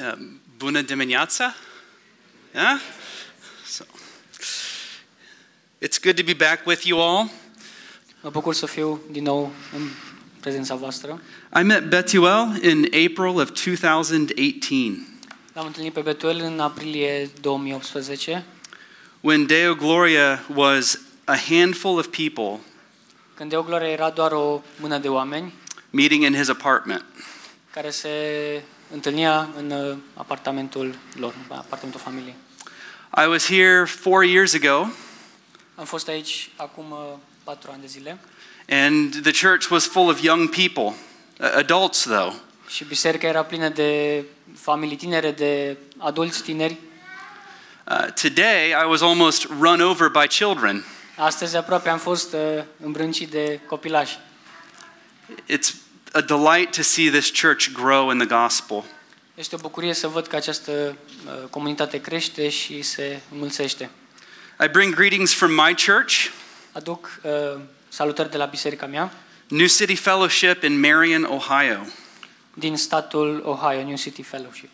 see. Um, bună dimineața? Yeah? So, it's good to be back with you all. Mă bucur să fiu din nou în prezența voastră. I met Betuel in April of 2018 L-am întâlnit pe Betuel în aprilie 2018, when Deo Gloria was a handful of people când Deo Gloria era doar o mână de oameni meeting in his apartment. care se întâlnea în uh, apartamentul lor, în apartamentul familiei. I was here four years ago, Am fost aici acum uh, patru ani de zile and the church was full of young people, uh, adults though. și biserica era plină de familii tinere, de adulți tineri. Uh, today, I was almost run over by children. Astăzi aproape am fost uh, îmbrâncit de copilași. It's a delight to see this church grow in the gospel. Este o bucurie să văd că această uh, comunitate crește și se înmulțește. I bring greetings from my church, Aduc uh, salutări de la biserica mea New City Fellowship in Marion, Ohio. din statul Ohio, New City Fellowship.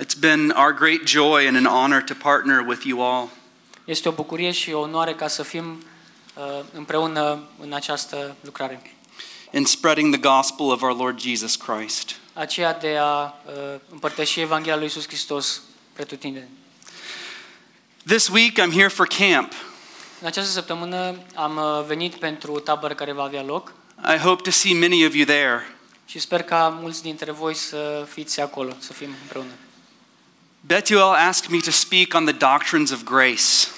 It's been our great joy and an honor to partner with you all. Este o bucurie și o onoare ca să fim uh, împreună în această lucrare. In spreading the gospel of our Lord Jesus Christ. Aceea de a uh, împărtăși Evanghelia lui Iisus Hristos pretutindeni. This week I'm here for camp. În această săptămână am uh, venit pentru tabără care va avea loc I hope to see many of you there. și sper ca mulți dintre voi să fiți acolo, să fim împreună. Betuel asked me to speak on the doctrines of grace.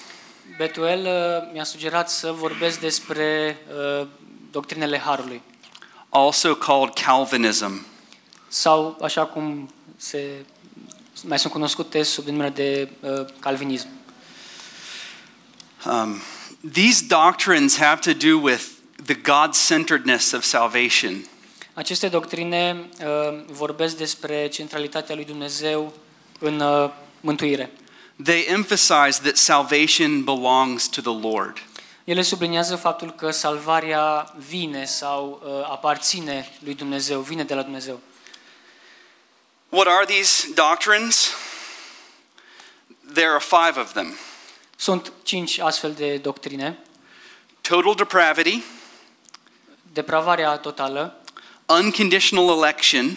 Betuel uh, mi-a sugerat să vorbesc despre uh, doctrinele Harului also called Calvinism. sau așa cum se mai sunt cunoscute sub denumire de uh, calvinism. Um, these doctrines have to do with the God centeredness of salvation. Aceste doctrine uh, vorbesc despre centralitatea lui Dumnezeu în uh, mântuire. They emphasize that salvation belongs to the Lord. Ele subliniază faptul că salvarea vine sau uh, aparține lui Dumnezeu, vine de la Dumnezeu. What are these doctrines? There are five of them Sunt cinci astfel de doctrine. total depravity, Depravarea totală, unconditional election,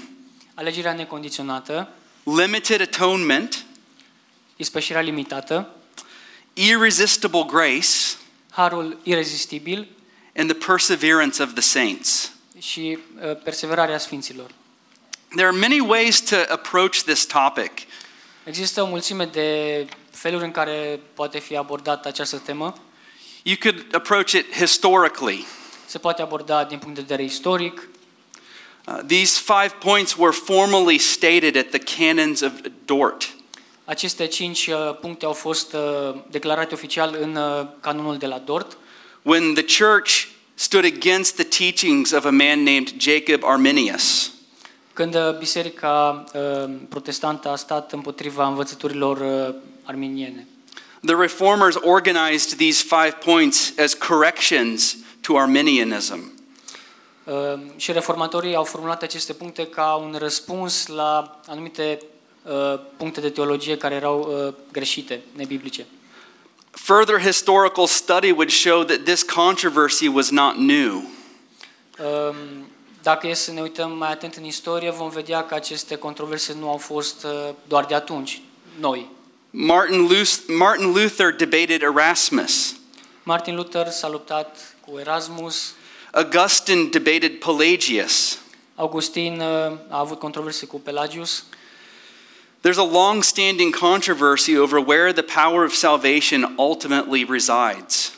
alegerea necondiționată, limited atonement, ispășirea limitată, irresistible grace, harul irezistibil and the perseverance of the saints. și uh, perseverarea sfinților. There are many ways to approach this topic. Există o mulțime de feluri în care poate fi abordată această temă. You could approach it historically. Se poate aborda din punct de vedere istoric. Uh, these five points were formally stated at the canons of Dort. Aceste cinci uh, puncte au fost uh, declarate oficial în uh, canonul de la Dort, when the church stood against the teachings of a man named Jacob Arminius. când uh, biserica uh, protestantă a stat împotriva învățăturilor uh, arminiene. The reformers organized these five points as corrections to Arminianism. Uh, Și reformatorii au formulat aceste puncte ca un răspuns la anumite uh, puncte de teologie care erau uh, greșite, nebiblice. Further historical study would show that this controversy was not new. Um, Dacă e să ne uităm mai atent în istorie, vom vedea că aceste controverse nu au fost uh, doar de atunci, noi. Martin Luther, Martin Luther debated Erasmus. Martin Luther s-a luptat cu Erasmus, Augustine debated Pelagius. Augustin uh, a avut controverse cu Pelagius. There's a long standing controversy over where the power of salvation ultimately resides.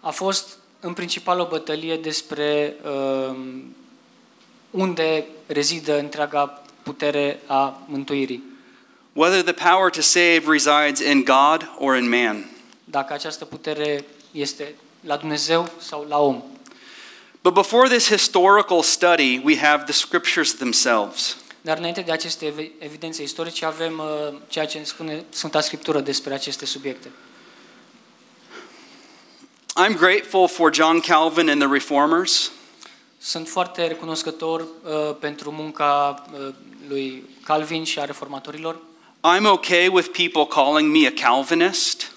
A fost în principal o bătălie despre uh, unde rezidă întreaga putere a mântuirii. Whether the power to save resides in God or in man. Dacă această putere este la Dumnezeu sau la om. But before this historical study, we have the scriptures themselves. Dar înainte de aceste ev- evidențe istorice avem uh, ceea ce spune Sfânta Scriptură despre aceste subiecte. I'm grateful for John Calvin and the reformers. Sunt foarte recunoscător uh, pentru munca uh, lui Calvin și a reformatorilor. I'm okay with people calling me a Calvinist.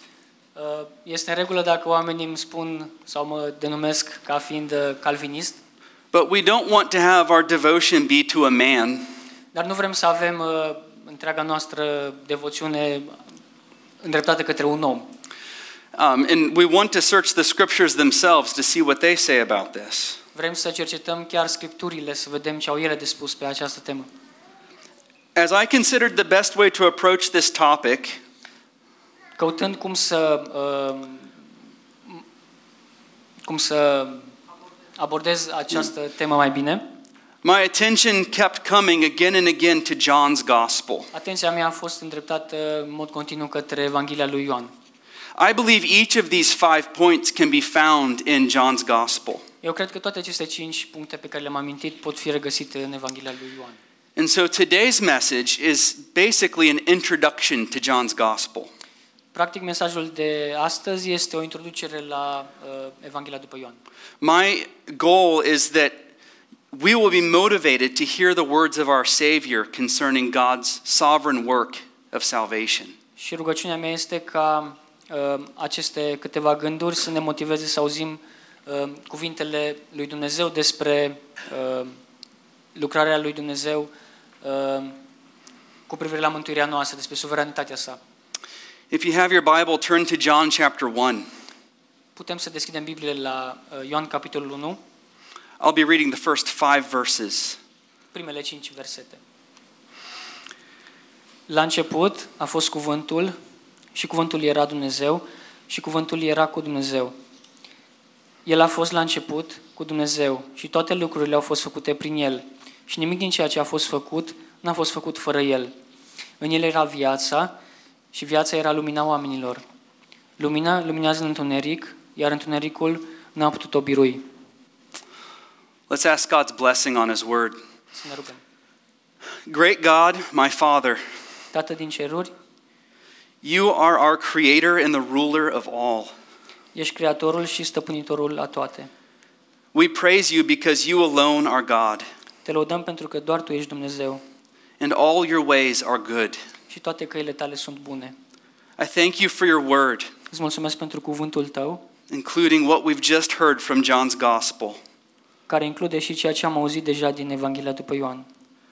Uh, Este în regulă dacă oamenii îmi spun sau mă denumesc ca fiind uh, calvinist, But we don't want to have our devotion be to a man, dar nu vrem să avem uh, întreaga noastră devoțiune îndreptată către un om. um, and we want to search the scriptures themselves to see what they say about this. Vrem să cercetăm chiar scripturile, să vedem ce au ele de spus pe această temă. As I considered the best way to approach this topic, Căutând cum să uh, cum să abordez această temă mai bine, my attention kept coming again and again to John's gospel. atenția mea a fost îndreptată în mod continuu către Evanghelia lui Ioan. I believe each of these five points can be found in John's gospel. Eu cred că toate aceste cinci puncte pe care le-am amintit pot fi regăsite în Evanghelia lui Ioan. And so today's message is basically an introduction to John's gospel. Practic, mesajul de astăzi este o introducere la uh, Evanghelia după Ioan. My goal is that we will be motivated to hear the words of our Savior concerning God's sovereign work of salvation. Și rugăciunea mea este ca uh, aceste câteva gânduri să ne motiveze să auzim uh, cuvintele lui Dumnezeu despre uh, lucrarea lui Dumnezeu uh, cu privire la mântuirea noastră, despre suveranitatea sa. If you have your Bible, turn to John chapter 1. Putem să deschidem Bibliile la uh, Ioan capitolul 1, I'll be reading the first five verses. primele cinci versete. La început a fost cuvântul și cuvântul era Dumnezeu și cuvântul era cu Dumnezeu. El a fost la început cu Dumnezeu și toate lucrurile au fost făcute prin El și nimic din ceea ce a fost făcut n-a fost făcut fără El. În El era viața și viața era lumina oamenilor. Lumina luminează în întuneric, iar întunericul n-a putut-o birui. Let's ask God's blessing on His word. Să ne rugăm. Great God, my Father, Tată din ceruri, you are our creator and the ruler of all. ești creatorul și stăpânitorul a toate. We praise you because you alone are God, Te lăudăm pentru că doar Tu ești Dumnezeu and all your ways are good. și toate căile Tale sunt bune. I thank you for your word, Îți mulțumesc pentru cuvântul Tău, including what we've just heard from John's gospel. Care include și ceea ce am auzit deja din Evanghelia după Ioan.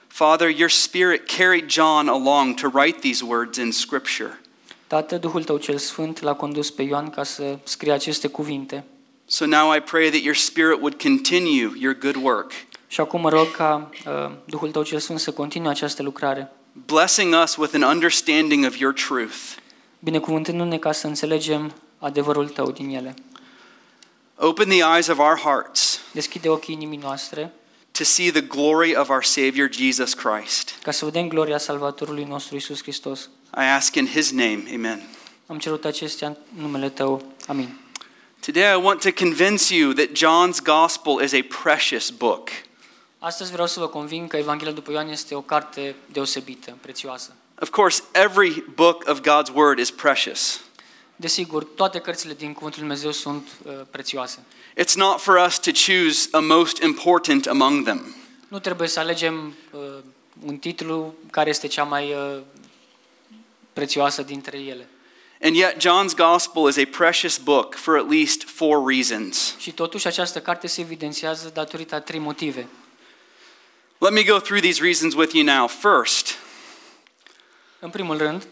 Father, your spirit carried John along to write these words in Scripture. Tată, Duhul Tău cel Sfânt l-a condus pe Ioan ca să scrie aceste cuvinte. So now I pray that your spirit would continue your good work, Și acum mă rog ca uh, Duhul Tău cel Sfânt să continue această lucrare, blessing us with an understanding of your truth. binecuvântându-ne ca să înțelegem adevărul Tău din ele. Open the eyes of our hearts Deschide ochii inimii noastre to see the glory of our Savior Jesus Christ. ca să vedem gloria Salvatorului nostru Isus Hristos. I ask in his name, amen. Am cerut acestea în numele Tău. Amin. Today I want to convince you that John's gospel is a precious book. Astăzi vreau să vă conving că Evanghelia după Ioan este o carte deosebită, prețioasă. Of course, every book of God's word is precious. Desigur, toate cărțile din Cuvântul Lui Dumnezeu sunt uh, prețioase. It's not for us to choose a most important among them. Nu trebuie să alegem uh, un titlu care este cea mai uh, prețioasă dintre ele. And yet, John's gospel is a precious book for at least four reasons. Și totuși această carte se evidențiază datorită a trei motive. Let me go through these reasons with you now. First, În primul rând,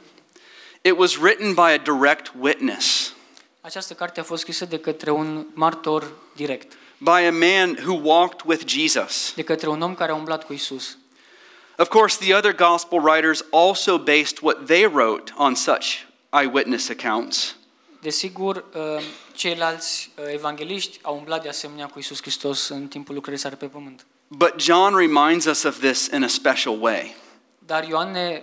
it was written by a direct witness, această carte a fost scrisă de către un martor direct, by a man who walked with Jesus. de către un om care a umblat cu Isus. Of course, the other gospel writers also based what they wrote on such eyewitness accounts. Desigur, uh, ceilalți uh, evangeliști au umblat de asemenea cu Isus Hristos în timpul lucrării sale pe pământ. But John reminds us of this in a special way. Dar Ioan ne uh,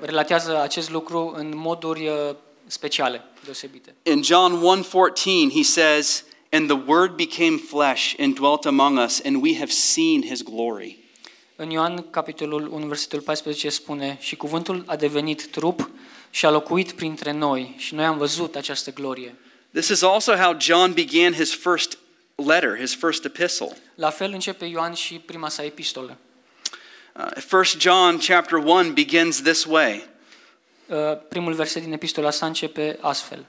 relatează acest lucru în moduri uh, speciale, deosebite. In John 1:14, he says, "And the word became flesh and dwelt among us, and we have seen his glory." În Ioan, capitolul 1, versetul 14 spune Și cuvântul a devenit trup și a locuit printre noi și noi am văzut această glorie. This is also how John began his first letter, his first epistle. La fel începe Ioan și prima sa epistolă. Uh, 1 John chapter 1 begins this way. Uh, Primul verset din epistola sa începe astfel.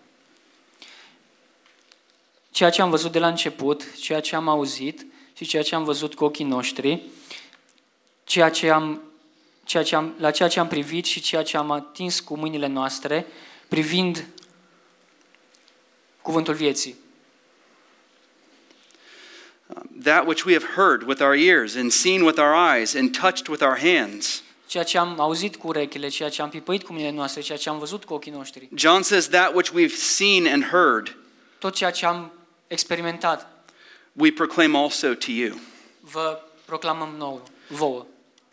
Ceea ce am văzut de la început, ceea ce am auzit și ceea ce am văzut cu ochii noștri, ceea ce am, ceea ce am, la ceea ce am privit și ceea ce am atins cu mâinile noastre, privind cuvântul vieții. That which we have heard with our ears and seen with our eyes and touched with our hands. Ceea ce am auzit cu urechile, ceea ce am pipăit cu mâinile noastre, ceea ce am văzut cu ochii noștri, John says that which we've seen and heard, tot ceea ce am experimentat, we proclaim also to you. vă proclamăm nouă, vouă.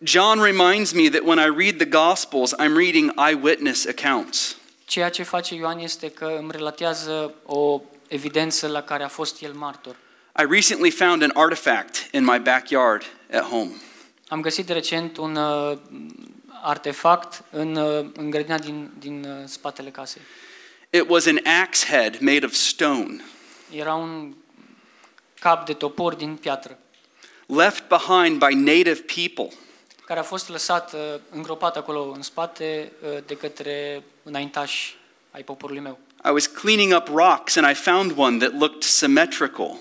John reminds me that when I read the Gospels, I'm reading eyewitness accounts. Ceea ce face Ioan este că îmi relatează o evidență la care a fost el martor. I recently found an artifact in my backyard at home. Am găsit recent un uh, artefact în, uh, în grădina din, din uh, spatele casei. It was an axe head made of stone, Era un cap de topor din piatră, left behind by native people. care a fost lăsat uh, îngropat acolo în spate uh, de către înaintași ai poporului meu. I was cleaning up rocks and I found one that looked symmetrical.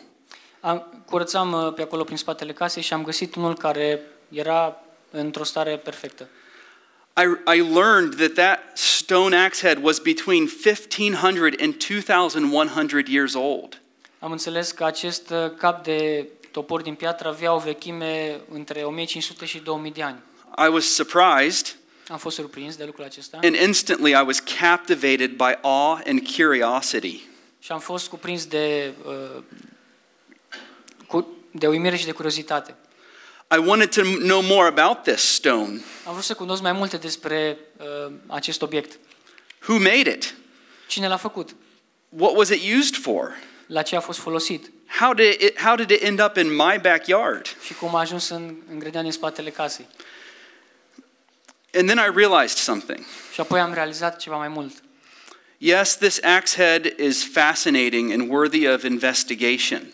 Am, curățam uh, pe acolo prin spatele casei și am găsit unul care era într-o stare perfectă. I, I learned that that stone axe head was between 1500 and 2100 years old. Am înțeles că acest uh, cap de topor din piatră avea o vechime între 1500 și 2000 de ani. I was surprised Am fost surprins de lucrul acesta and instantly I was captivated by awe and curiosity. și am fost cuprins de, uh, cu, de uimire și de curiozitate. I wanted to know more about this stone. Am vrut să cunosc mai multe despre uh, acest obiect. Who made it? Cine l-a făcut? What was it used for? La ce a fost folosit? How did it, how did it end up in my backyard? Și cum a ajuns în, în grădina din spatele casei? And then I realized something. Și apoi am realizat ceva mai mult. Yes, this axe head is fascinating and worthy of investigation.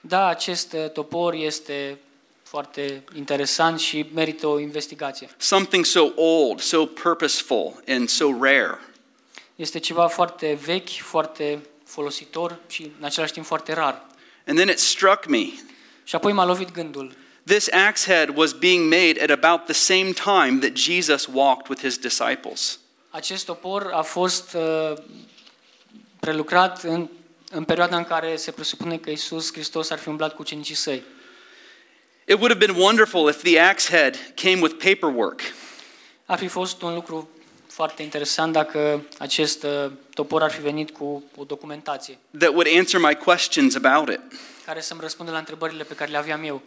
Da, acest uh, topor este foarte interesant și merită o investigație. Something so old, so purposeful, and so rare. Este ceva foarte vechi, foarte folositor și în același timp foarte rar. And then it struck me. Și apoi m-a lovit gândul. This axe head was being made at about the same time that Jesus walked with his disciples. Acest topor a fost uh, prelucrat în, în perioada în care se presupune că Isus Hristos ar fi umblat cu ucenicii săi. It would have been wonderful if the axe head came with paperwork. Ar fi fost un lucru foarte interesant dacă acest uh, topor ar fi venit cu o documentație that would answer my questions about it. care să-mi răspundă la întrebările pe care le aveam eu.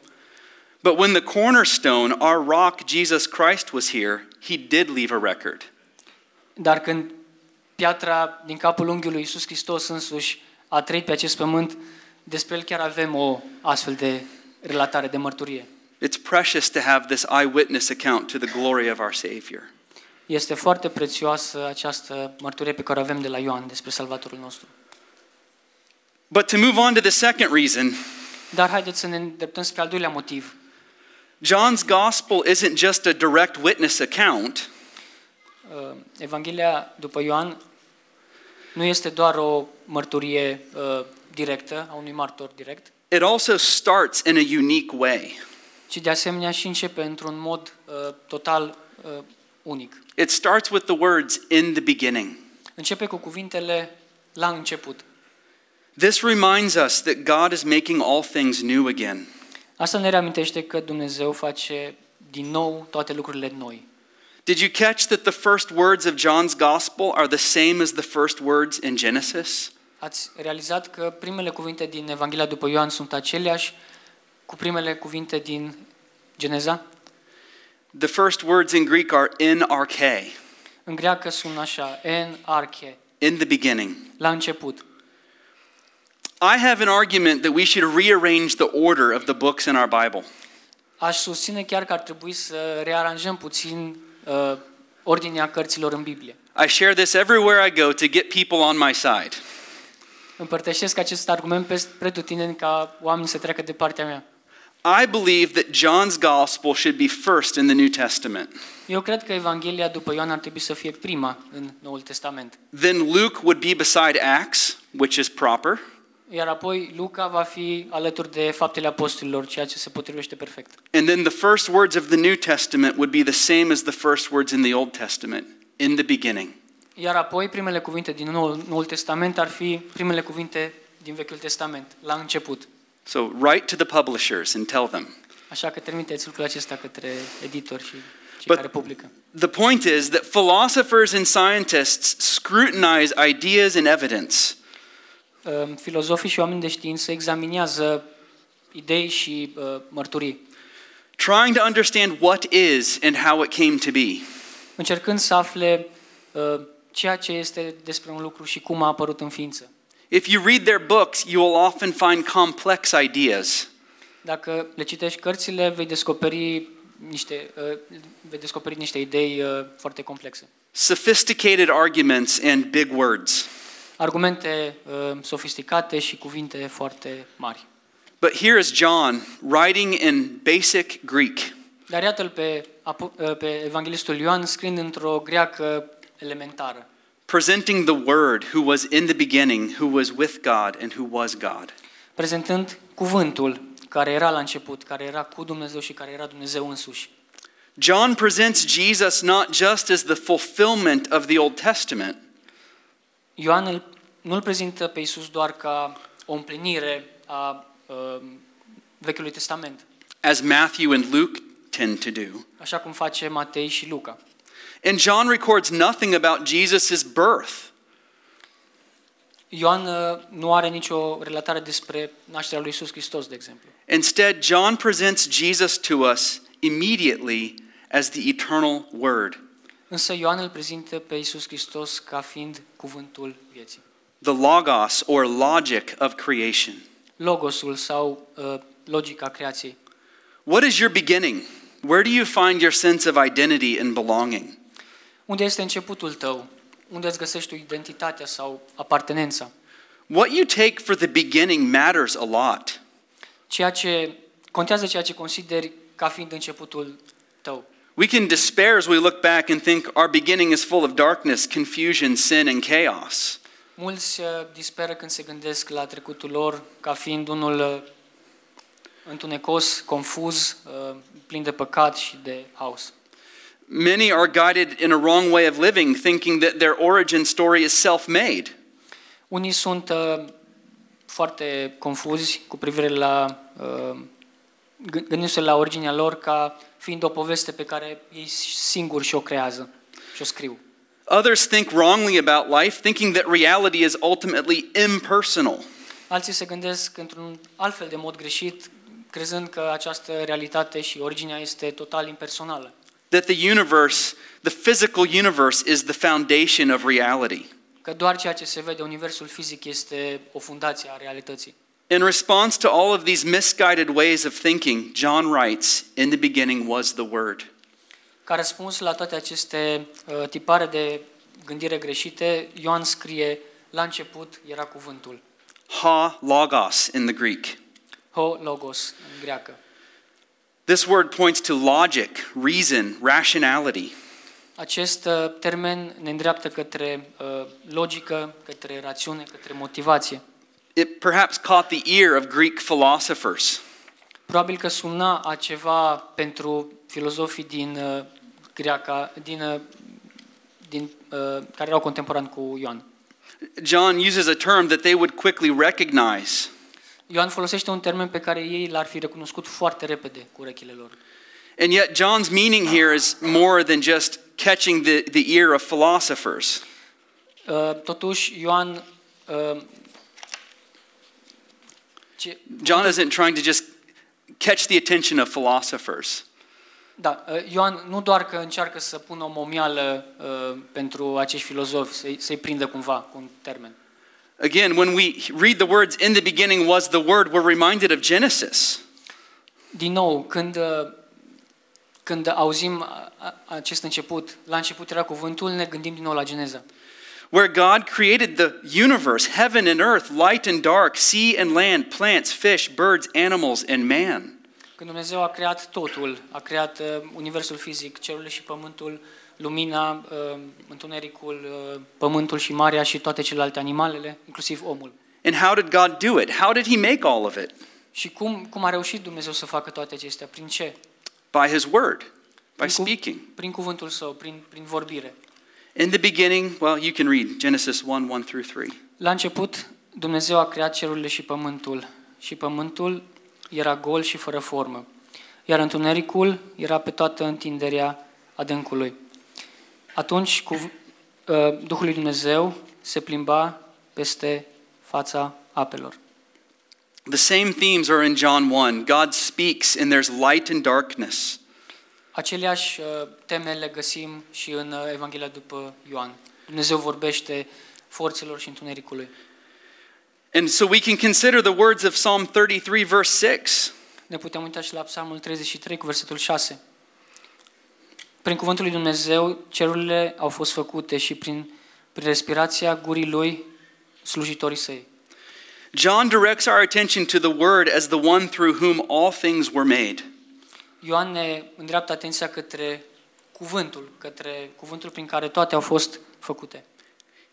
But when the cornerstone, our rock, Jesus Christ, was here, he did leave a record. Dar când piatra din capul unghiului Iisus Hristos însuși a trăit pe acest pământ, despre el chiar avem o astfel de relatare de mărturie. It's precious to have this eyewitness account to the glory of our Savior. Este foarte prețioasă această mărturie pe care o avem de la Ioan despre Salvatorul nostru. But to move on to the second reason, Dar haideți să ne îndreptăm spre al doilea motiv. John's gospel isn't just a direct witness account, Uh, Evanghelia după Ioan nu este doar o mărturie uh, directă a unui martor direct, it also starts in a unique way. ci de asemenea și începe într-un mod uh, total uh, unic. It starts with the words, in the beginning. Începe cu cuvintele la început. This reminds us that God is making all things new again. Asta ne reamintește că Dumnezeu face din nou toate lucrurile noi. Did you catch that the first words of John's gospel are the same as the first words in Genesis? Ați realizat că primele cuvinte din Evanghelia după Ioan sunt aceleași cu primele cuvinte din Geneza? The first words in Greek are in arche, În greacă sună așa, en arche, in the beginning. la început. I have an argument that we should rearrange the order of the books in our Bible. Aș susține chiar că ar trebui să rearanjăm puțin uh, ordinea cărților în Biblie. I share this everywhere I go to get people on my side. Împărtășesc acest argument pe pretutindeni ca oamenii să treacă de partea mea. I believe that John's gospel should be first in the New Testament. Eu cred că Evanghelia după Ioan ar trebui să fie prima în Noul Testament. Then Luke would be beside Acts, which is proper. Iar apoi Luca va fi alături de faptele apostolilor, ceea ce se potrivește perfect. And then the first words of the New Testament would be the same as the first words in the Old Testament, in the beginning. Iar apoi primele cuvinte din Noul, Noul Testament ar fi primele cuvinte din Vechiul Testament, la început. So write to the publishers and tell them. Așa că trimiteți lucrul acesta către editori și cei But- care publică. The point is that philosophers and scientists scrutinize ideas and evidence. Uh, Filozofii și oameni de știință examinează idei și uh, mărturii, trying to understand what is and how it came to be. încercând să afle uh, ceea ce este despre un lucru și cum a apărut în ființă. If you read their books, you will often find complex ideas. Dacă le citești cărțile, vei descoperi niște, uh, vei descoperi niște idei uh, foarte complexe. sophisticated arguments and big words. Argumente uh, sofisticate și cuvinte foarte mari. But here is John writing in basic Greek. Dar iată-l pe, apo- uh, pe evanghelistul Ioan scriind într-o greacă elementară, presenting the Word who was in the beginning, who was with God, and who was God. prezentând cuvântul care era la început, care era cu Dumnezeu și care era Dumnezeu însuși. John presents Jesus not just as the fulfillment of the Old Testament, Ioan îl, nu îl prezintă pe Iisus doar ca o împlinire a uh, Vechiului Testament, as Matthew and Luke tend to do. așa cum face Matei și Luca. And John records nothing about Jesus' birth. Ioan uh, nu are nicio relatare despre nașterea lui Iisus Hristos, de exemplu. Instead, John presents Jesus to us immediately as the eternal Word, Însă Ioan îl prezintă pe Iisus Hristos ca fiind cuvântul vieții. the Logos or logic of creation. Logosul sau uh, logica creației. What is your beginning? Where do you find your sense of identity and belonging? Unde este începutul tău? Unde îți găsești tu identitatea sau apartenența? What you take for the beginning matters a lot. Ceea ce contează ceea ce consideri ca fiind începutul tău. We can despair as we look back and think our beginning is full of darkness, confusion, sin, and chaos. Mulți uh, disperă când se gândesc la trecutul lor ca fiind unul uh, întunecos, confuz, uh, plin de păcat și de haos. Many are guided in a wrong way of living, thinking that their origin story is self made. Unii sunt uh, foarte confuzi cu privire la uh, gâ- gândindu-se la originea lor ca fiind o poveste pe care ei singuri și-o creează și o scriu. Others think wrongly about life, thinking that reality is ultimately impersonal. Alții se gândesc într-un altfel de mod greșit, crezând că această realitate și originea este total impersonală. That the universe, the physical universe, is the foundation of reality. Că doar ceea ce se vede, universul fizic, este o fundație a realității. In response to all of these misguided ways of thinking, John writes, In the beginning was the Word. Ca răspuns la toate aceste uh, tipare de gândire greșite, Ioan scrie, la început era cuvântul, Ha logos in the Greek. ho logos în greacă. This word points to logic, reason, rationality. Acest uh, termen ne îndreaptă către uh, logică, către rațiune, către motivație. It perhaps caught the ear of Greek philosophers. Probabil că suna a ceva pentru filozofii din uh, greaca, din, uh, din, uh, care erau contemporani cu Ioan. John uses a term that they would quickly recognize. Ioan folosește un termen pe care ei l-ar fi recunoscut foarte repede cu urechile lor. And yet, John's meaning here is more than just catching the, the ear of philosophers. Uh, Totuși, Ioan, uh, ce, John isn't trying to just catch the attention of philosophers. da, uh, Ioan nu doar că încearcă să pună o momială uh, pentru acești filozofi, să-i, să-i prindă cumva cu un termen. Again, when we read the words, in the beginning was the Word, we're reminded of Genesis. Din nou, când, uh, când auzim a- a- acest început, la început era cuvântul, ne gândim din nou la Geneza. Where God created the universe, heaven and earth, light and dark, sea and land, plants, fish, birds, animals, and man. Când Dumnezeu a creat totul, a creat uh, universul fizic, cerurile și pământul, lumina, uh, întunericul, uh, pământul și marea și toate celelalte animalele, inclusiv omul. And how did God do it? How did He make all of it? Și cum, cum a reușit Dumnezeu să facă toate acestea? Prin ce? By His Word, by Prin, cu- speaking. prin cuvântul său, prin, prin vorbire. In the beginning, well, you can read Genesis 1 1 through 3. La început, Dumnezeu a creat cerurile și pământul, și pământul era gol și fără formă, iar întunericul era pe toată întinderea adâncului. Atunci, cu, uh, Duhul lui Dumnezeu se plimba peste fața apelor. The same themes are in John 1. God speaks, and there's light and darkness. Aceleași uh, teme le găsim și în uh, Evanghelia după Ioan. Dumnezeu vorbește forțelor și întunericului. And so we can consider the words of Psalm 33, verse 6. Ne putem uita și la Psalmul 33 cu versetul 6. Prin cuvântul lui Dumnezeu, cerurile au fost făcute și prin, prin respirația gurii lui slujitorii săi. John directs our attention to the Word as the one through whom all things were made. Ioan ne îndreaptă atenția către cuvântul, către cuvântul prin care toate au fost făcute.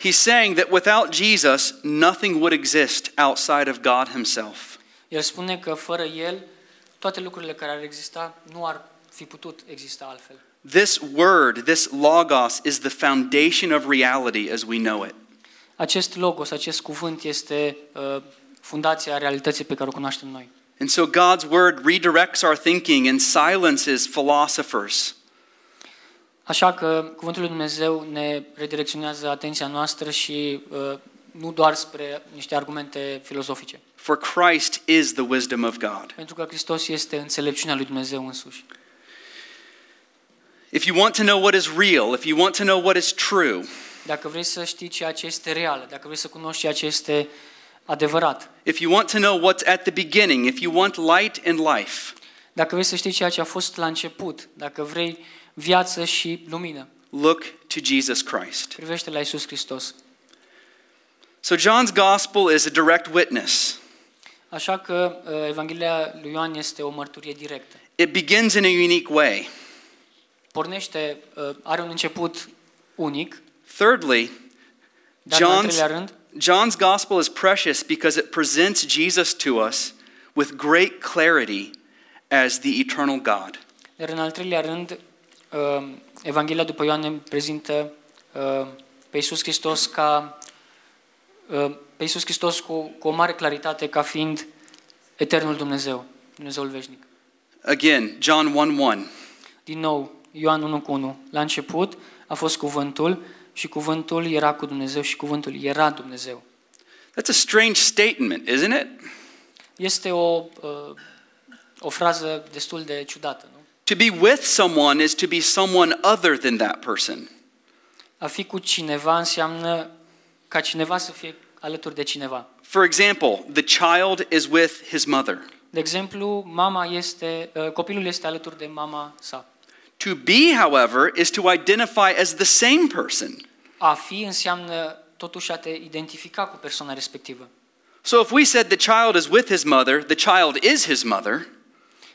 He's saying that without Jesus, nothing would exist outside of God Himself. El spune că fără el, toate lucrurile care ar exista nu ar fi putut exista altfel. This Word, this Logos, is the foundation of reality as we know it. Acest logos, acest cuvânt este uh, fundația realității pe care o cunoaștem noi. And so God's Word redirects our thinking and silences philosophers. Așa că cuvântul lui Dumnezeu ne redirecționează atenția noastră și uh, nu doar spre niște argumente filozofice. For Christ is the wisdom of God. Pentru că Hristos este înțelepciunea lui Dumnezeu însuși. If you want to know what is real, if you want to know what is true, Dacă vrei să știi ceea ce este real, dacă vrei să cunoști ceea ce este adevărat, if you want to know what's at the beginning, if you want light and life, dacă vrei să știi ceea ce a fost la început, dacă vrei viață și lumină, look to Jesus Christ. privește la Isus Hristos. So John's gospel is a direct witness. Așa că uh, Evanghelia lui Ioan este o mărturie directă. It begins in a unique way. Pornește, uh, are un început unic, Thirdly, dar în al John's, treilea rând, John's gospel is precious because it presents Jesus to us with great clarity as the eternal God. Dar în al treilea rând, uh, Evanghelia după Ioan ne prezintă uh, pe Iisus Hristos ca uh, pe Iisus Hristos cu, cu o mare claritate ca fiind eternul Dumnezeu, Dumnezeul veșnic. Again, John 1 1. Din nou, Ioan 1 cu 1. La început a fost cuvântul și cuvântul era cu Dumnezeu și cuvântul era Dumnezeu. That's a strange statement, isn't it? Este o, uh, o frază destul de ciudată, nu? To be with someone is to be someone other than that person. A fi cu cineva înseamnă ca cineva să fie alături de cineva. For example, the child is with his mother. De exemplu, mama este, uh, copilul este alături de mama sa. To be, however, is to identify as the same person. A fi înseamnă totuși a te identifica cu persoana respectivă. So if we said the child is with his mother, the child is his mother,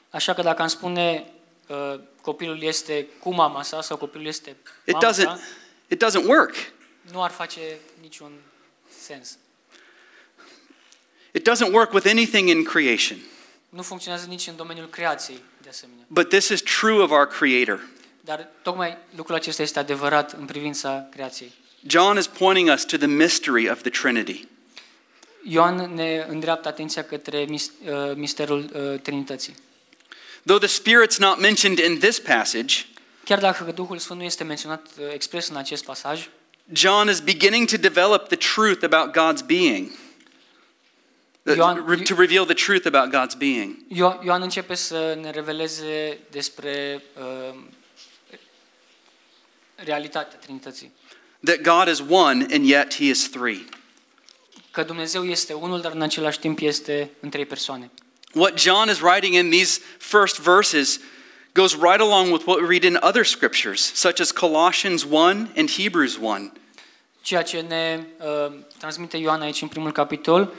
Așa că dacă am spune uh, copilul este cu mama sa sau copilul este it mama doesn't sa, it doesn't work. nu ar face niciun sens. It doesn't work with anything in creation. Nu funcționează nici în domeniul creației, de asemenea. But this is true of our creator. Dar tocmai lucrul acesta este adevărat în privința creației. John is pointing us to the mystery of the Trinity. Ioan ne îndreaptă atenția către mis- uh, misterul uh, Trinității. Though the Spirit's not mentioned in this passage, Chiar dacă Duhul Sfânt nu este menționat uh, expres în acest pasaj, John is beginning to develop the truth about God's being. Uh, Ioan- re- to reveal the truth about God's being. Io- Ioan începe să ne reveleze despre uh, realitatea Trinității. That God is one and yet he is three. Că Dumnezeu este unul, dar în același timp este în trei persoane. What John is writing in these first verses goes right along with what we read in other scriptures, such as Colossians 1 and Hebrews 1. Ceea ce ne uh, transmite Ioan aici în primul capitol, uh,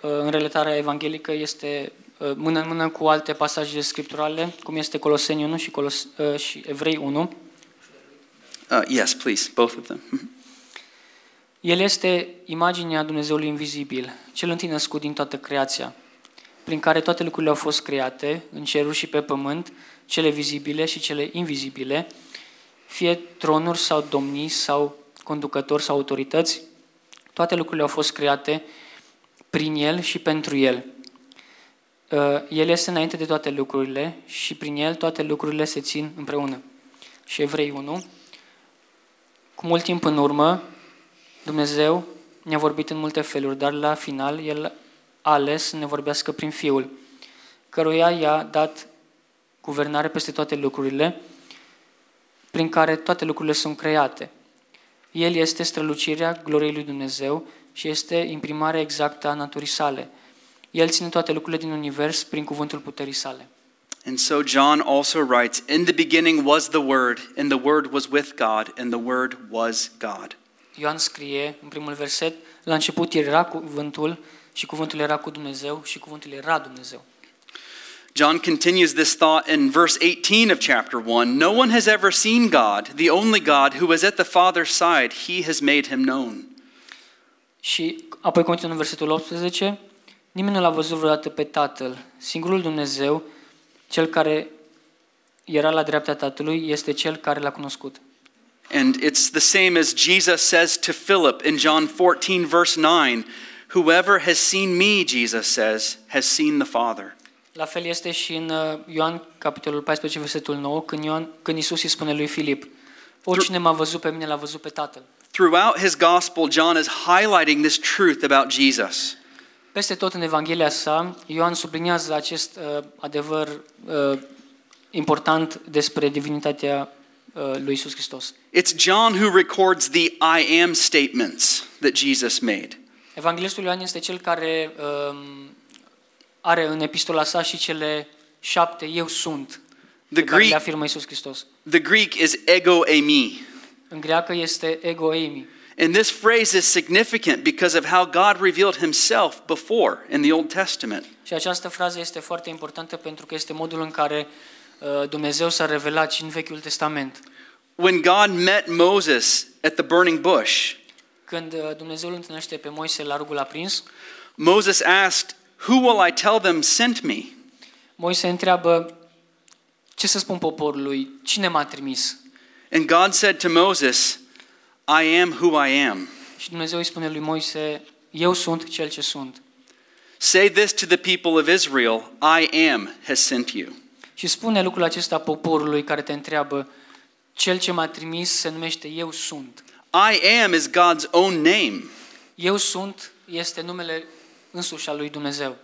în relatarea evanghelică, este uh, mână în mână cu alte pasaje scripturale, cum este Coloseni 1 și, Colos, uh, și Evrei 1. Uh, yes, please, both of them. Mhm. El este imaginea Dumnezeului invizibil, cel întâi născut din toată creația, prin care toate lucrurile au fost create, în ceruri și pe pământ, cele vizibile și cele invizibile, fie tronuri sau domnii sau conducători sau autorități, toate lucrurile au fost create prin El și pentru El. Uh, El este înainte de toate lucrurile și prin El toate lucrurile se țin împreună. Și Evrei 1, cu mult timp în urmă, Dumnezeu ne-a vorbit în multe feluri, dar la final El a ales să ne vorbească prin Fiul, căruia i-a dat guvernare peste toate lucrurile, prin care toate lucrurile sunt create. El este strălucirea gloriei lui Dumnezeu și este imprimarea exactă a naturii sale. El ține toate lucrurile din univers prin cuvântul puterii sale. And so John also writes, In the beginning was the Word, and the Word was with God, and the Word was God. Ioan scrie în primul verset, la început era cuvântul și cuvântul era cu Dumnezeu și cuvântul era Dumnezeu. John continues this thought in verse 18 of chapter 1 No one has ever seen God, the only God who is at the Father's side, he has made him known. Și apoi continuă în versetul 18, nimeni nu l-a văzut vreodată pe Tatăl, singurul Dumnezeu, cel care era la dreapta Tatălui, este cel care l-a cunoscut. And it's the same as Jesus says to Philip in John 14, verse 9 Whoever has seen me, Jesus says, has seen the Father. La fel este și în uh, Ioan, capitolul 14, versetul 9, când, Ioan, când Iisus îi spune lui Filip, oricine m-a văzut pe mine, l-a văzut pe Tatăl. Throughout his gospel, John is highlighting this truth about Jesus. Peste tot în Evanghelia sa, Ioan subliniază acest uh, adevăr uh, important despre divinitatea uh, lui Isus Hristos. It's John who records the I am statements that Jesus made. Evanghelistul Ioan este cel care um, are în epistola sa și cele șapte eu sunt The pe care le Greek, afirmă Isus Hristos. the Greek is ego eimi. În greacă este ego eimi. And this phrase is significant because of how God revealed himself before in the Old Testament. Și această frază este foarte importantă pentru că este modul în care uh, Dumnezeu s-a revelat și în Vechiul Testament. When God met Moses at the burning bush, Când uh, Dumnezeu îl întâlnește pe Moise la rugul aprins, Moses asked, Who will I tell them sent me? Moise întreabă ce să spun poporului, cine m-a trimis? And God said to Moses, I am who I am. Și Dumnezeu îi spune lui Moise, eu sunt cel ce sunt. Say this to the people of Israel I am has sent you. Și spune lucrul acesta poporului care te întreabă, cel ce m-a trimis se numește Eu sunt. I am is God's own name. Eu sunt este numele însuși al lui Dumnezeu.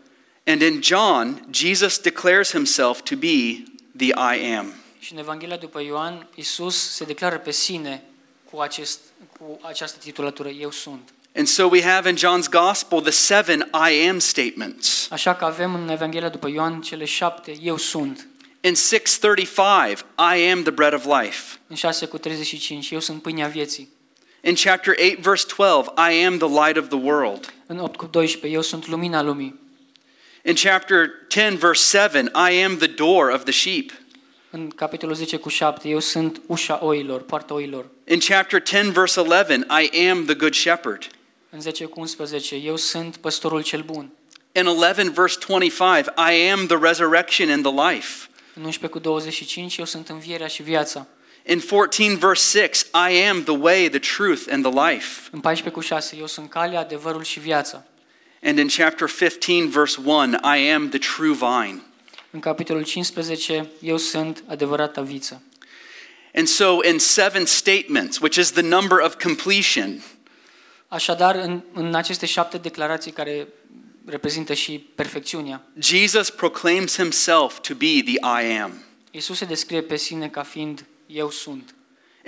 And in John, Jesus declares himself to be the I am. Și în Evanghelia după Ioan, Isus se declară pe sine cu, acest, cu această titulatură, Eu sunt. And so we have in John's gospel the seven I am statements. Așa că avem în Evanghelia după Ioan cele șapte, Eu sunt. In 635, I am the bread of life. În 6 cu 35, Eu sunt pâinea vieții. In chapter 8, verse 12, I am the light of the world. În 8 cu 12, Eu sunt lumina lumii. In chapter 10, verse 7, I am the door of the sheep. În capitolul 10 cu 7, Eu sunt ușa oilor, poarta oilor. In chapter 10, verse 11, I am the good shepherd. În 10 cu 11, Eu sunt păstorul cel bun. In 11, verse 25, I am the resurrection and the life. În 11 cu 25, Eu sunt învierea și viața. In 14, verse 6, I am the way, the truth, and the life. În 14 cu 6, Eu sunt calea, adevărul și viața. And in chapter 15, verse 1, I am the true vine. În capitolul 15, Eu sunt adevărata viță. And so, in seven statements, which is the number of completion, Așadar, în, în aceste șapte declarații care reprezintă și perfecțiunea, Jesus proclaims himself to be the I am. Isus se descrie pe sine ca fiind Eu sunt.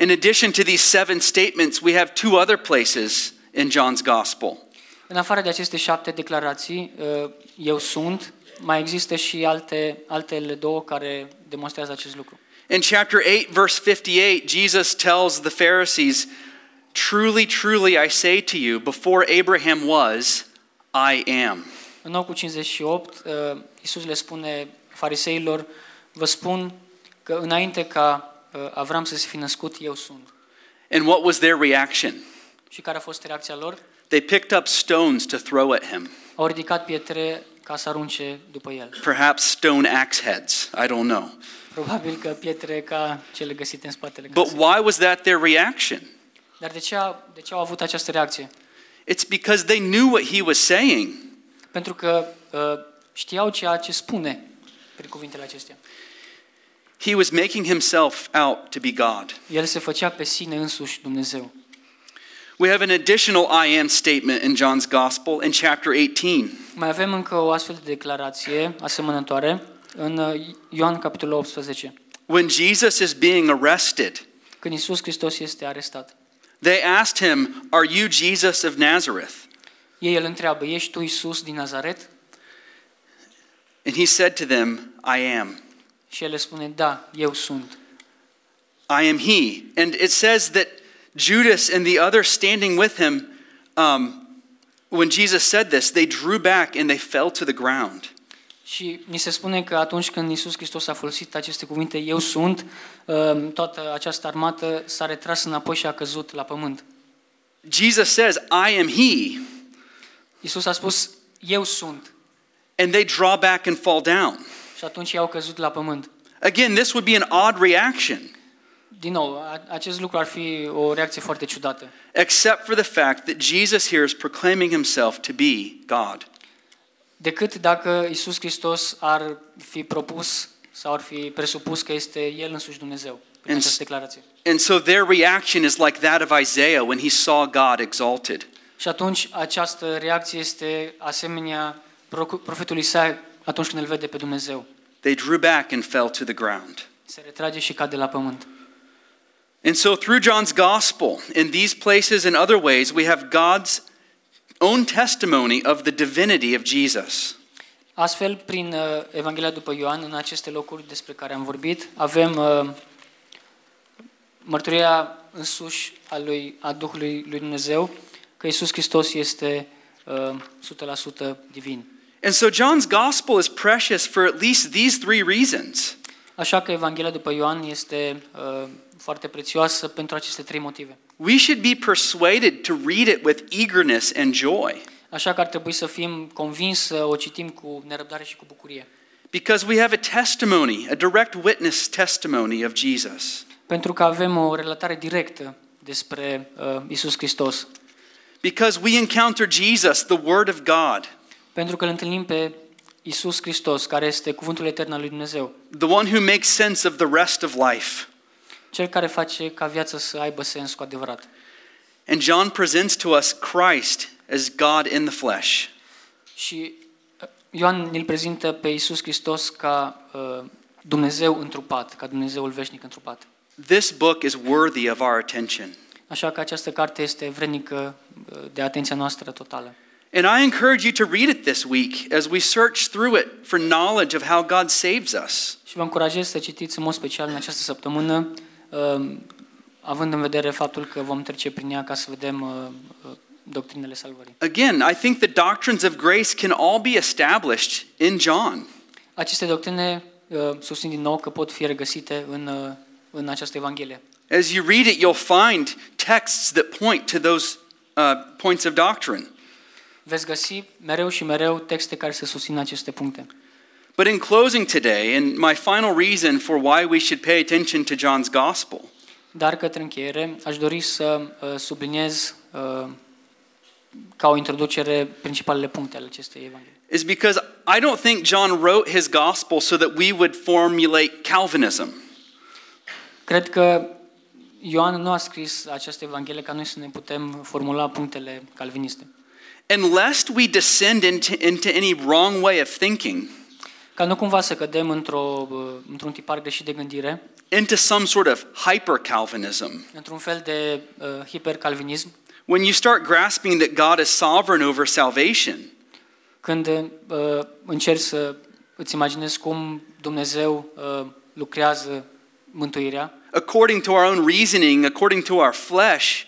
In addition to these seven statements, we have two other places in John's gospel. În afară de aceste șapte declarații, uh, Eu sunt, mai există și alte, altele două care demonstrează acest lucru. In chapter 8, verse 58, Jesus tells the Pharisees, Truly, truly, I say to you, before Abraham was, I am. În 9 cu 58, uh, Iisus le spune fariseilor, vă spun că înainte ca uh, Avram să se fi născut, eu sunt. And what was their reaction? Și care a fost reacția lor? They picked up stones to throw at him, Au ridicat pietre ca să arunce după el. perhaps stone axe heads. I don't know. Probabil că pietre ca cele găsite în spatele But casei. why was that their reaction? Dar de ce, a, de ce au avut această reacție? It's because they knew what he was saying. Pentru că uh, știau ceea ce spune prin cuvintele acestea. He was making himself out to be God. El se făcea pe sine însuși Dumnezeu. We have an additional I am statement in John's Gospel in chapter 18. Mai avem încă o astfel de declarație asemănătoare în uh, Ioan capitolul 18. When Jesus is being arrested, Când Isus Hristos este arestat. they asked him, Are you Jesus of Nazareth? Ei îl întreabă, ești tu Isus din Nazaret? And he said to them, I am. Și el le spune, da, eu sunt. I am he. And it says that Judas and the others standing with him, um, when Jesus said this, they drew back and they fell to the ground. Și ni se spune că atunci când Isus Hristos a folosit aceste cuvinte, eu sunt, uh, toată această armată s-a retras înapoi și a căzut la pământ. Jesus says, I am he. Isus a spus, eu sunt. And they draw back and fall down. Și atunci ei au căzut la pământ. Again, this would be an odd reaction, Din nou, a- acest lucru ar fi o reacție foarte ciudată. except for the fact that Jesus here is proclaiming himself to be God. Decât dacă Isus Hristos ar fi propus sau ar fi presupus că este El însuși Dumnezeu prin În- această declarație. And so their reaction is like that of Isaiah when he saw God exalted. Și atunci această reacție este asemenea proc- profetului Isaia atunci când îl vede pe Dumnezeu. They drew back and fell to the ground. Se retrage și cade la pământ. And so, through John's gospel, in these places and other ways, we have God's own testimony of the divinity of Jesus. Astfel, prin uh, Evanghelia după Ioan, în aceste locuri despre care am vorbit, avem uh, mărturia însuși a, lui, a Duhului lui Dumnezeu că Isus Hristos este uh, 100% divin. And so, John's gospel is precious for at least these three reasons. Așa că Evanghelia după Ioan este uh, foarte prețioasă pentru aceste trei motive. We should be persuaded to read it with eagerness and joy Așa că ar trebui să fim convins să o citim cu nerăbdare și cu bucurie. because we have a testimony, a direct witness testimony of Jesus. Pentru că avem o relatare directă despre uh, Isus Hristos. Because we encounter Jesus, the Word of God, Pentru că îl întâlnim pe Isus Hristos, care este cuvântul etern al lui Dumnezeu. the one who makes sense of the rest of life. Cel care face ca viața să aibă sens cu adevărat. And John presents to us Christ as God in the flesh. Și uh, Ioan ne-l prezintă pe Isus Hristos ca uh, Dumnezeu întrupat, ca Dumnezeul veșnic întrupat. This book is worthy of our attention. Așa că această carte este vrednică uh, de atenția noastră totală. And I encourage you to read it this week as we search through it for knowledge of how God saves us. Și vă încurajez să citiți în mod special în această săptămână, uh, având în vedere faptul că vom trece prin ea ca să vedem uh, uh, doctrinele salvării. Again, I think the doctrines of grace can all be established in John. Aceste doctrine uh, susțin din nou că pot fi regăsite în, uh, în această Evanghelie. As you read it, you'll find texts that point to those uh, points of doctrine. Veți găsi mereu și mereu texte care să susțină aceste puncte. But in closing today, and my final reason for why we should pay attention to John's gospel Dar către încheiere, aș dori să uh, subliniez uh, ca o introducere principalele puncte ale acestei Evanghelii. is because I don't think John wrote his gospel so that we would formulate Calvinism. Cred că Ioan nu a scris această Evanghelie ca noi să ne putem formula punctele calviniste. And lest we descend into, into any wrong way of thinking, Ca nu cumva să cădem într-o, uh, într-un tipar greșit de gândire, into some sort of hyper Calvinism, într-un fel de uh, hipercalvinism, when you start grasping that God is sovereign over salvation, când uh, încerci să îți imaginezi cum Dumnezeu uh, lucrează mântuirea, according to our own reasoning, according to our flesh,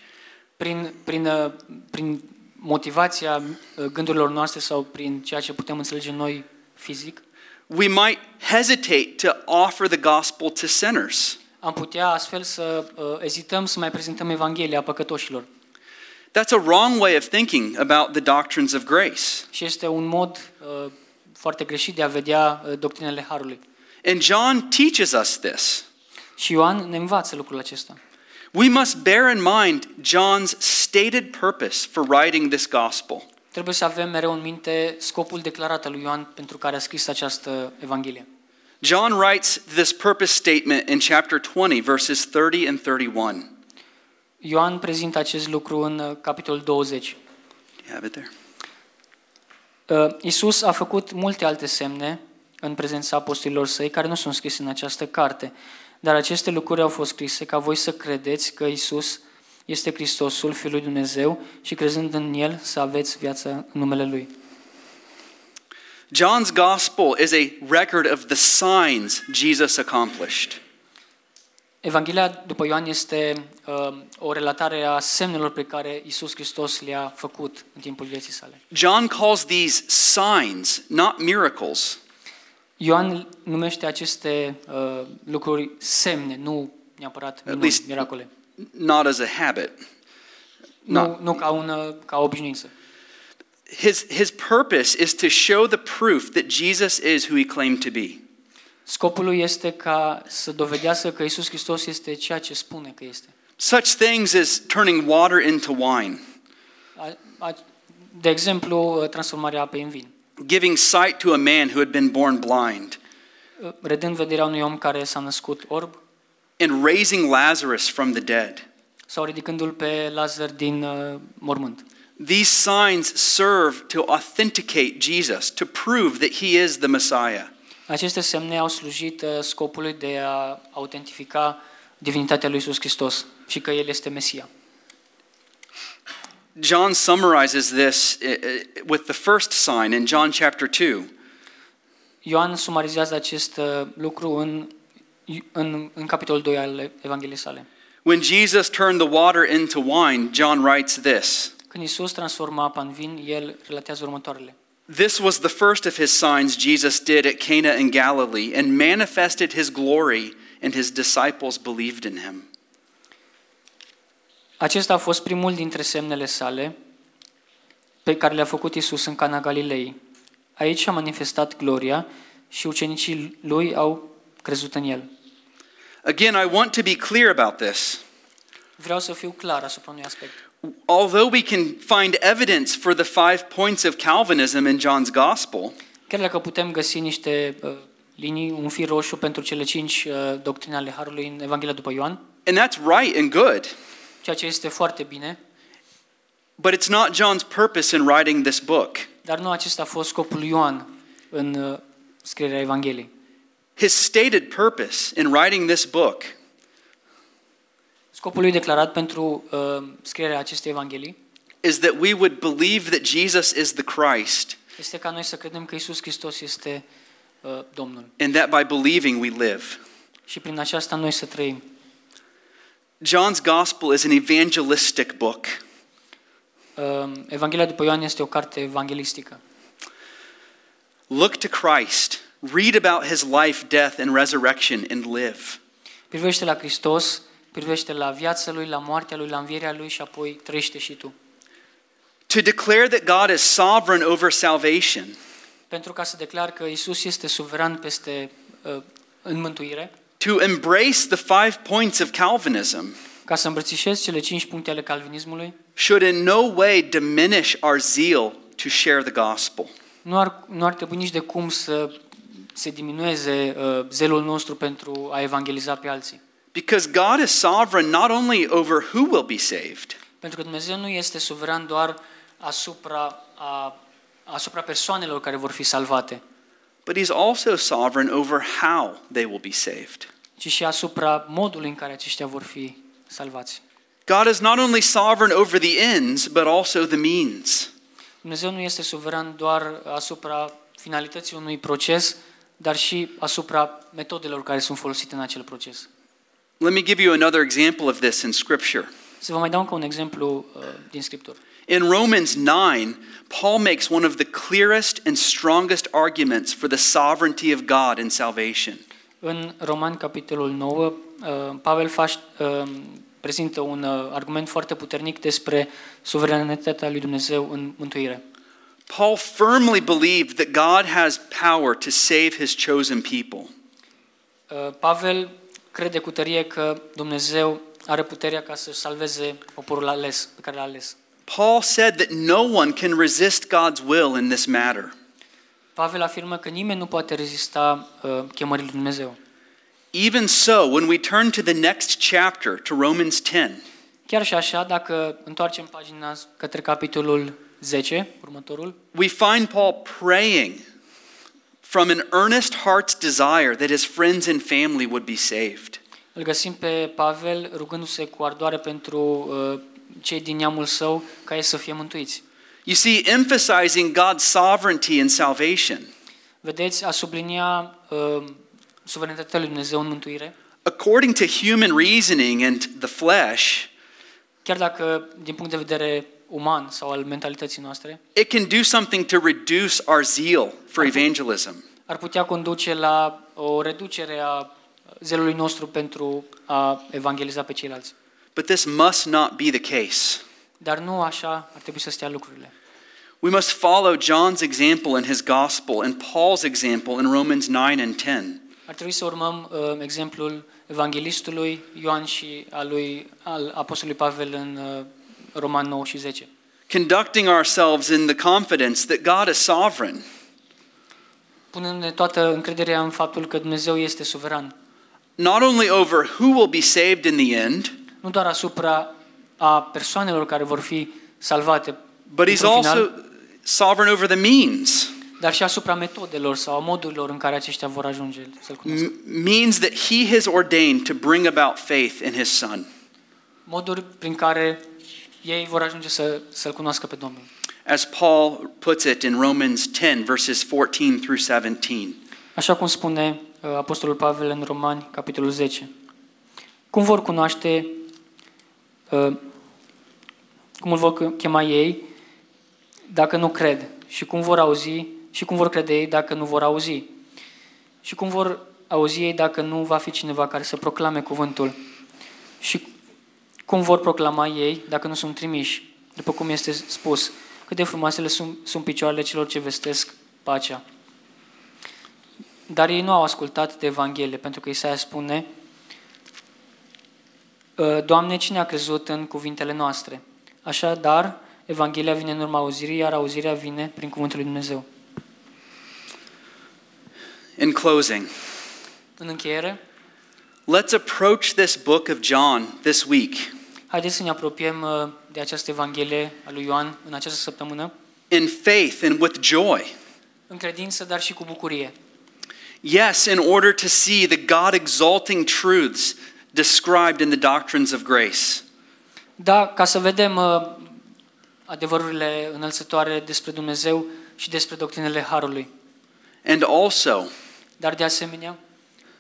prin, prin, uh, prin motivația uh, gândurilor noastre sau prin ceea ce putem înțelege noi fizic, we might hesitate to offer the gospel to sinners. am putea astfel să uh, ezităm să mai prezentăm Evanghelia păcătoșilor. That's a wrong way of thinking about the doctrines of grace. Și este un mod uh, foarte greșit de a vedea uh, doctrinele Harului. And John teaches us this. Și Ioan ne învață lucrul acesta. We must bear in mind John's stated purpose for writing this gospel. Trebuie să avem mereu în minte scopul declarat al lui Ioan pentru care a scris această Evanghelie. John writes this purpose statement in chapter 20, verses 30 and 31. Ioan prezintă acest lucru în uh, capitolul 20. You have it there? Uh, Isus a făcut multe alte semne în prezența apostolilor săi care nu sunt scrise în această carte, dar aceste lucruri au fost scrise ca voi să credeți că Isus este Hristosul, Fiul lui Dumnezeu și crezând în El să aveți viața în numele Lui. John's gospel is a record of the signs Jesus accomplished. Evanghelia după Ioan este uh, o relatare a semnelor pe care Isus Hristos le-a făcut în timpul vieții sale. John calls these signs, not miracles. Ioan numește aceste uh, lucruri semne, nu neapărat minuni, least- miracole. Not as a habit. Nu, nu ca, una, ca o obișnuință. His, his purpose is to show the proof that Jesus is who he claimed to be. Scopul lui este ca să dovedească că Isus Hristos este ceea ce spune că este. Such things as turning water into wine, A- a- De exemplu, uh, transformarea apei în vin. giving sight to a man who had been born blind, Uh, Redând vederea unui om care s-a născut orb and raising Lazarus from the dead. sau ridicându-l pe Lazar din uh, mormânt. These signs serve to authenticate Jesus, to prove that he is the Messiah. Aceste semne au slujit uh, scopului de a autentifica divinitatea lui Isus Hristos și că El este Mesia. John summarizes this uh, uh, with the first sign in John chapter 2. Ioan sumarizează acest uh, lucru în, în, în capitolul 2 al Evangheliei sale. When Jesus turned the water into wine, John writes this Când Isus transforma apa în vin, el relatează următoarele. This was the first of his signs Jesus did at Cana in Galilee and manifested his glory, and his disciples believed in him. Acesta a fost primul dintre semnele sale pe care le-a făcut Isus în Cana Galilei. Aici a manifestat gloria și ucenicii lui au crezut în el. Again, I want to be clear about this. Vreau să fiu clar asupra unui aspect. Although we can find evidence for the five points of Calvinism in John's gospel, Chiar dacă putem găsi niște uh, linii, un fir roșu pentru cele cinci uh, doctrine ale Harului în Evanghelia după Ioan, and that's right and good, ceea ce este foarte bine, but it's not John's purpose in writing this book. dar nu acesta a fost scopul lui Ioan în uh, scrierea Evangheliei. His stated purpose in writing this book Scopul lui declarat pentru uh, scrierea acestei Evanghelii is that we would believe that Jesus is the Christ, este ca noi să credem că Isus Hristos este uh, Domnul. and that by believing we live. Și prin aceasta noi să trăim. John's gospel is an evangelistic book. Uh, Evanghelia după Ioan este o carte evanghelistică. Look to Christ, read about his life, death, and resurrection, and live. Privește la Hristos, privește la viața Lui, la moartea Lui, la învierea Lui și apoi trăiește și tu. To declare that God is sovereign over salvation, Pentru ca să declar că Isus este suveran peste uh, în mântuire, to embrace the five points of Calvinism, ca să îmbrățișez cele cinci puncte ale calvinismului, should in no way diminish our zeal to share the gospel. nu ar, nu ar trebui nici de cum să se diminueze uh, zelul nostru pentru a evangeliza pe alții. Because God is sovereign not only over who will be saved, Pentru că Dumnezeu nu este suveran doar asupra, a, asupra persoanelor care vor fi salvate, but he's also sovereign over how they will be saved. ci și asupra modului în care aceștia vor fi salvați. God is not only sovereign over the ends, but also the means. Dumnezeu nu este suveran doar asupra finalității unui proces, dar și asupra metodelor care sunt folosite în acel proces. Let me give you another example of this in Scripture. Să vă mai dau încă un exemplu uh, din Scriptură. In Romans 9, Paul makes one of the clearest and strongest arguments for the sovereignty of God in salvation. În Roman, capitolul 9, uh, Pavel faș, uh, prezintă un uh, argument foarte puternic despre suveranitatea lui Dumnezeu în mântuire. Paul firmly believed that God has power to save his chosen people. Uh, Pavel crede cu tărie că Dumnezeu are puterea ca să salveze poporul ales, pe care l-a ales. Paul said that no one can resist God's will in this matter. Pavel afirmă că nimeni nu poate rezista uh, chemării lui Dumnezeu. Even so, when we turn to the next chapter, to Romans 10, Chiar și așa, dacă întoarcem pagina către capitolul 10, următorul, we find Paul praying from an earnest heart's desire that his friends and family would be saved. îl găsim pe Pavel rugându-se cu ardoare pentru uh, cei din neamul său ca ei să fie mântuiți. You see, emphasizing God's sovereignty in salvation, Vedeți, a sublinia uh, suveranitatea lui Dumnezeu în mântuire, according to human reasoning and the flesh, chiar dacă din punct de vedere uman sau al mentalității noastre, it can do something to reduce our zeal for evangelism. ar putea conduce la o reducere a zelului nostru pentru a evangeliza pe ceilalți. But this must not be the case. Dar nu așa ar trebui să stea lucrurile. We must follow John's example in his gospel and Paul's example in Romans 9 and 10. Ar trebui să urmăm uh, exemplul evanghelistului Ioan și al lui al apostolului Pavel în uh, Roman 9 și 10. Conducting ourselves in the confidence that God is sovereign. Punându-ne toată încrederea în faptul că Dumnezeu este suveran, not only over who will be saved in the end, nu doar asupra a persoanelor care vor fi salvate, but he's într-un final, also sovereign over the means. dar și asupra metodelor sau a modurilor în care aceștia vor ajunge să-L cunoască. M- means that he has ordained to bring about faith in his son. Moduri prin care ei vor ajunge să, să-L cunoască pe Domnul. As Paul puts it in Romans 10, verses 14 through 17. Așa cum spune uh, Apostolul Pavel în Romani, capitolul 10. Cum vor cunoaște, uh, cum îl vor chema ei dacă nu cred? Și cum vor auzi și cum vor crede ei dacă nu vor auzi? Și cum vor auzi ei dacă nu va fi cineva care să proclame cuvântul? Și cum vor proclama ei dacă nu sunt trimiși? După cum este spus, cât de frumoasele sunt, sunt picioarele celor ce vestesc pacea. Dar ei nu au ascultat de Evanghelie, pentru că Isaia spune, "Ă, Doamne, cine a crezut în cuvintele noastre? Așadar, Evanghelia vine în urma auzirii, iar auzirea vine prin cuvântul lui Dumnezeu. In closing, În încheiere, let's approach this book of John this week haideți să ne apropiem ă, de această Evanghelie a lui Ioan în această săptămână, in faith and with joy. în credință, dar și cu bucurie. Yes, in order to see the God exalting truths described in the doctrines of grace. Da, ca să vedem uh, adevărurile înălțătoare despre Dumnezeu și despre doctrinele Harului. And also, Dar de asemenea,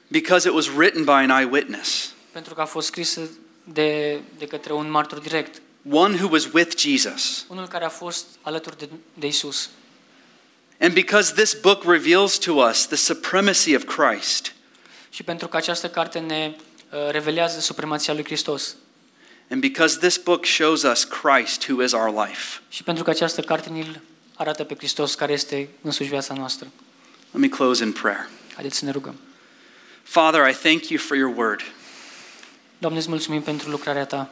because it was written by an eyewitness, pentru că a fost scris de, de către un martor direct, one who was with Jesus. unul care a fost alături de, de Isus. And because this book reveals to us the supremacy of Christ, Și pentru că această carte ne uh, revelează supremația lui Hristos. and because this book shows us Christ who is our life. Și pentru că această carte ne arată pe Hristos care este însuși viața noastră. Let me close in prayer. Haideți să ne rugăm. Father, I thank you for your word. Doamne, îți mulțumim pentru lucrarea Ta.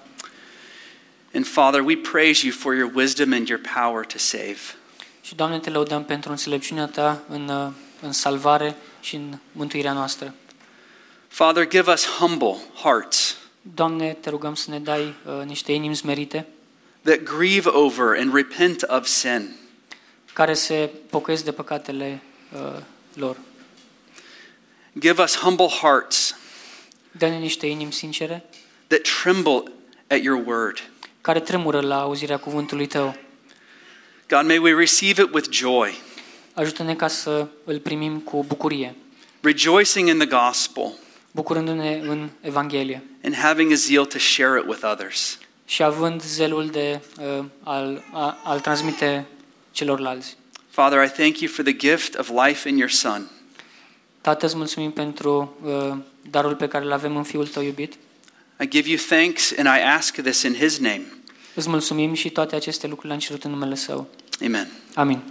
And Father, we praise you for your wisdom and your power to save. Și, Doamne, te lăudăm pentru înțelepciunea Ta în, uh, în salvare și în mântuirea noastră. Father, give us humble hearts Doamne, te rugăm să ne dai uh, niște inimi smerite that grieve over and repent of sin. care se pocăiesc de păcatele uh, lor. Give us humble hearts Dă-ne niște inimi sincere that tremble at your word. care tremură la auzirea cuvântului Tău. God, may we receive it with joy, Ajută-ne ca să îl primim cu bucurie, rejoicing in the gospel bucurându-ne în Evanghelie and having a zeal to share it with others. și având zelul de uh, al, a, al transmite celorlalți. Father, I thank you for the gift of life in your Son. Tată, îți mulțumim pentru uh, darul pe care îl avem în Fiul Tău iubit. I give you thanks and I ask this in his name. Îți mulțumim și toate aceste lucruri le-am cerut în numele Său. Amen. Amin.